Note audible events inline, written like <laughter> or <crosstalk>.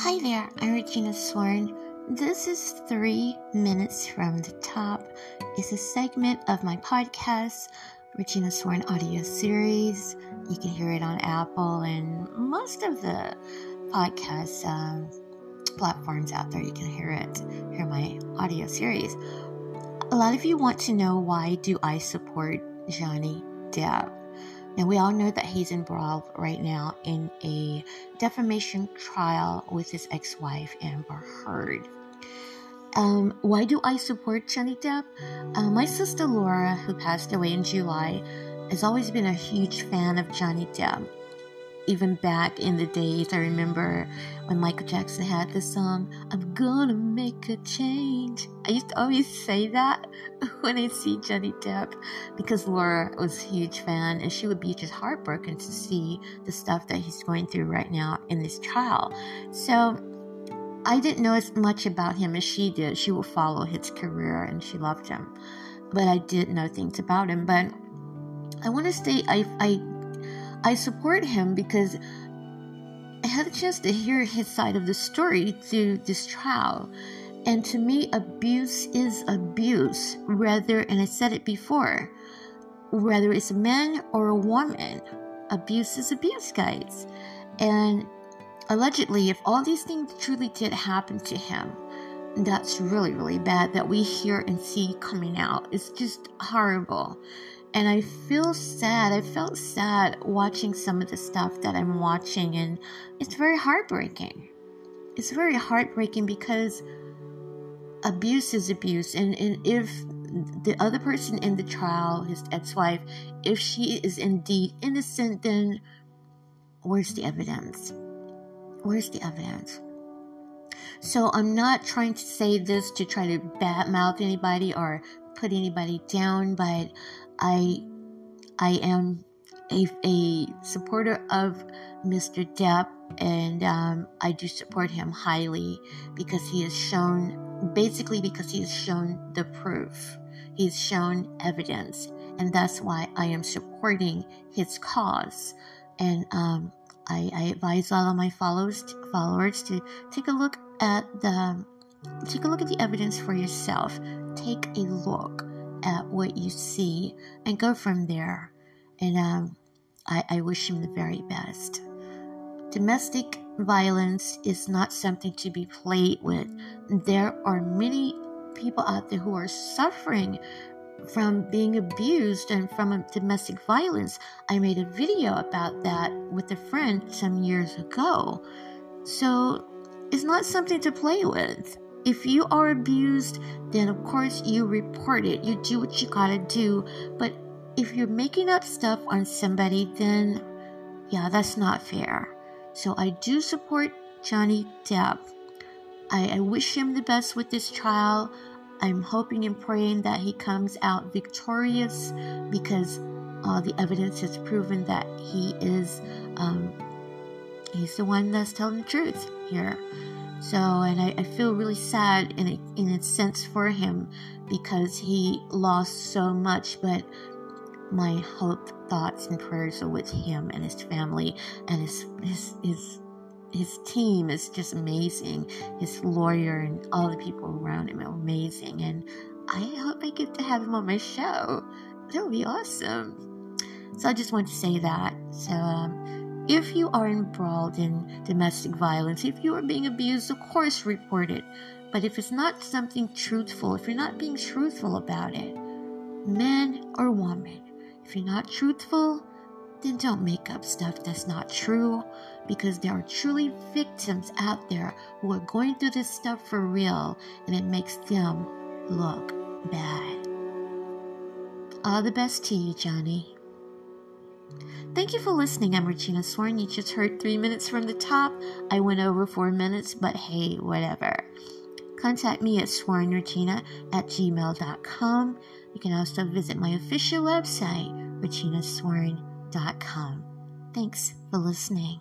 Hi there, I'm Regina Swarn. This is Three Minutes from the Top. It's a segment of my podcast, Regina Swarn audio series. You can hear it on Apple and most of the podcast um, platforms out there. You can hear it, hear my audio series. A lot of you want to know why do I support Johnny Depp? Now, we all know that he's embroiled right now in a defamation trial with his ex wife, Amber Heard. Um, why do I support Johnny Depp? Uh, my sister Laura, who passed away in July, has always been a huge fan of Johnny Depp even back in the days, I remember when Michael Jackson had the song, I'm gonna make a change. I used to always say that <laughs> when I see Johnny Depp because Laura was a huge fan and she would be just heartbroken to see the stuff that he's going through right now in this trial. So I didn't know as much about him as she did. She would follow his career and she loved him. But I did know things about him. But I want to say I, I I support him because I had a chance to hear his side of the story through this trial. And to me, abuse is abuse, whether, and I said it before, whether it's a man or a woman, abuse is abuse, guys. And allegedly, if all these things truly did happen to him, that's really, really bad that we hear and see coming out. It's just horrible. And I feel sad. I felt sad watching some of the stuff that I'm watching, and it's very heartbreaking. It's very heartbreaking because abuse is abuse. And, and if the other person in the trial, his ex wife, if she is indeed innocent, then where's the evidence? Where's the evidence? So I'm not trying to say this to try to badmouth anybody or put anybody down, but I I am a, a supporter of Mr. Depp, and um, I do support him highly because he has shown, basically, because he has shown the proof. He's shown evidence, and that's why I am supporting his cause. And um, I, I, advise all of my followers followers to take a look at the take a look at the evidence for yourself. Take a look at what you see and go from there. And um, I, I wish him the very best. Domestic violence is not something to be played with. There are many people out there who are suffering from being abused and from domestic violence. I made a video about that with a friend some years ago. So it's not something to play with. If you are abused, then of course you report it. You do what you gotta do. But if you're making up stuff on somebody, then yeah, that's not fair. So I do support Johnny Depp. I, I wish him the best with this trial. I'm hoping and praying that he comes out victorious because all the evidence has proven that he is um, he's the one that's telling the truth here. So, and I, I feel really sad in a, in a sense for him because he lost so much, but my hope, thoughts, and prayers are with him and his family and his, his, his, his team is just amazing. His lawyer and all the people around him are amazing. And I hope I get to have him on my show. That would be awesome. So I just want to say that. So, um, if you are embroiled in domestic violence, if you are being abused, of course report it. But if it's not something truthful, if you're not being truthful about it, man or woman, if you're not truthful, then don't make up stuff that's not true because there are truly victims out there who are going through this stuff for real and it makes them look bad. All the best to you, Johnny. Thank you for listening. I'm Regina Swarn. You just heard three minutes from the top. I went over four minutes, but hey, whatever. Contact me at swarnregina at gmail.com. You can also visit my official website, reginaswarn.com. Thanks for listening.